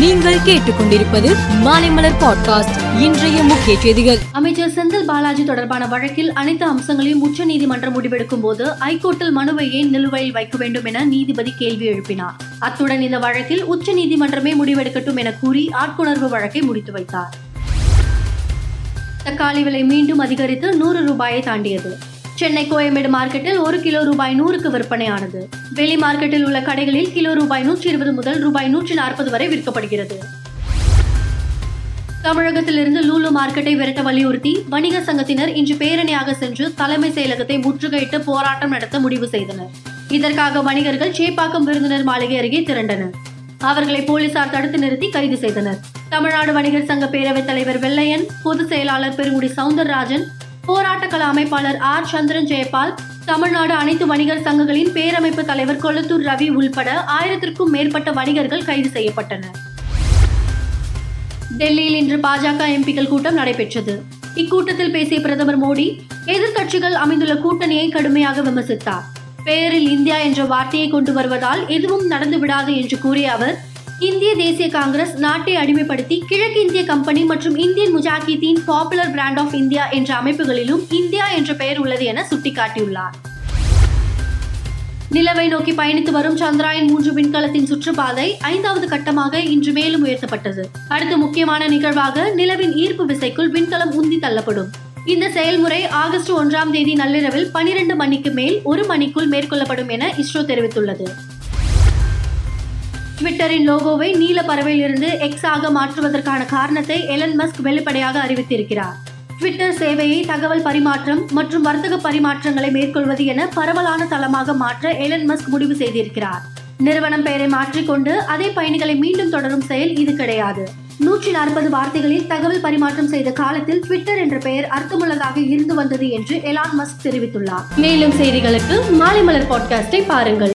நீங்கள் கேட்டுக்கொண்டிருப்பது மாலைமலர் பாட்காஸ்ட் இன்றைய முக்கிய செய்திகள். அமைச்சர் செந்தில் பாலாஜி தொடர்பான வழக்கில் அனைத்து அம்சங்களையும் உச்ச நீதிமன்றம் முடிவெடுக்கும் போது ஐகோர்ட்டில் மனுவை ஏன் நிலுவையில் வைக்க வேண்டும் என நீதிபதி கேள்வி எழுப்பினார். அத்துடன் இந்த வழக்கில் உச்ச நீதிமன்றமே முடிவெடுக்கட்டும் என கூறி ஆட்கொணர்வு வழக்கை முடித்து வைத்தார். தக்காளி விலை மீண்டும் அதிகரித்து நூறு ரூபாயை தாண்டியது. சென்னை கோயம்பேடு மார்க்கெட்டில் ஒரு கிலோ ரூபாய் நூறுக்கு விற்பனையானது. வெளி மார்க்கெட்டில் உள்ள கடைகளில் கிலோ ரூபாய் நூற்றி இருபது முதல் ரூபாய் நூற்றி நாற்பது வரை விற்கப்படுகிறது. தமிழகத்திலிருந்து லூலு மார்க்கெட்டை விரட்ட வலியுறுத்தி வணிக சங்கத்தினர் இன்று பேரணியாக சென்று தலைமை செயலகத்தை முற்றுகையிட்டு போராட்டம் நடத்த முடிவு செய்தனர். இதற்காக வணிகர்கள் சேப்பாக்கம் விருந்தினர் மாளிகை அருகே திரண்டனர். அவர்களை போலீசார் தடுத்து நிறுத்தி கைது செய்தனர். தமிழ்நாடு வணிகர் சங்க பேரவைத் தலைவர் வெள்ளையன் பொதுச் செயலாளர் பெருங்குடி சவுந்தரராஜன் போராட்டக்கள அமைப்பாளர் ஆர். சந்திரன் ஜெயபால் தமிழ்நாடு அனைத்து வணிகர் சங்கங்களின் பேரமைப்பு தலைவர் கொளத்தூர் ரவி உள்பட ஆயிரத்திற்கும் மேற்பட்ட வணிகர்கள் கைது செய்யப்பட்டனர். டெல்லியில் இன்று பாஜக எம்பிக்கள் கூட்டம் நடைபெற்றது. இக்கூட்டத்தில் பேசிய பிரதமர் மோடி எதிர்க்கட்சிகள் அமைந்துள்ள கூட்டணியை கடுமையாக விமர்சித்தார். பெயரில் இந்தியா என்ற வார்த்தையை கொண்டு வருவதால் எதுவும் நடந்து விடாது என்று கூறிய அவர் இந்திய தேசிய காங்கிரஸ் நாட்டை அடிமைப்படுத்தி கிழக்கிந்திய கம்பெனி மற்றும் Indian Mujahideen popular front of India என்ற அமைப்புகளிலும் இந்தியா என்ற பெயர் உள்ளது என சுட்டிக்காட்டியுள்ளார். நிலவை நோக்கி பயணித்து வரும் சந்திராயன் மூன்று விண்கலத்தின் சுற்றுப்பாதை ஐந்தாவது கட்டமாக இன்று மேலும் உயர்த்தப்பட்டது. அடுத்த முக்கியமான நிகழ்வாக நிலவின் ஈர்ப்பு விசைக்குள் விண்கலம் உந்தி தள்ளப்படும். இந்த செயல்முறை ஆகஸ்ட் ஒன்றாம் தேதி நள்ளிரவில் பனிரெண்டு மணிக்கு மேல் ஒரு மணிக்குள் மேற்கொள்ளப்படும் என இஸ்ரோ தெரிவித்துள்ளது. ட்விட்டரின் லோகோவை நீல பறவையில் இருந்து எக்ஸ் ஆக மாற்றுவதற்கான காரணத்தை எலன் மஸ்க் வெளிப்படையாக அறிவித்திருக்கிறார். ட்விட்டர் சேவையை தகவல் பரிமாற்றம் மற்றும் வர்த்தக பரிமாற்றங்களை மேற்கொள்வது என பரவலான தளமாக மாற்ற எலன் மஸ்க் முடிவு செய்திருக்கிறார். நிறுவனம் பெயரை மாற்றிக்கொண்டு அதே பயணிகளை மீண்டும் தொடரும் செயல் இது கிடையாது. நூற்றி நாற்பது வார்த்தைகளில் தகவல் பரிமாற்றம் செய்த காலத்தில் ட்விட்டர் என்ற பெயர் அர்த்தமுள்ளதாக இருந்து வந்தது என்று எலான் மஸ்க் தெரிவித்துள்ளார். மேலும் செய்திகளுக்கு மாலை மலர் பாட்காஸ்டை பாருங்கள்.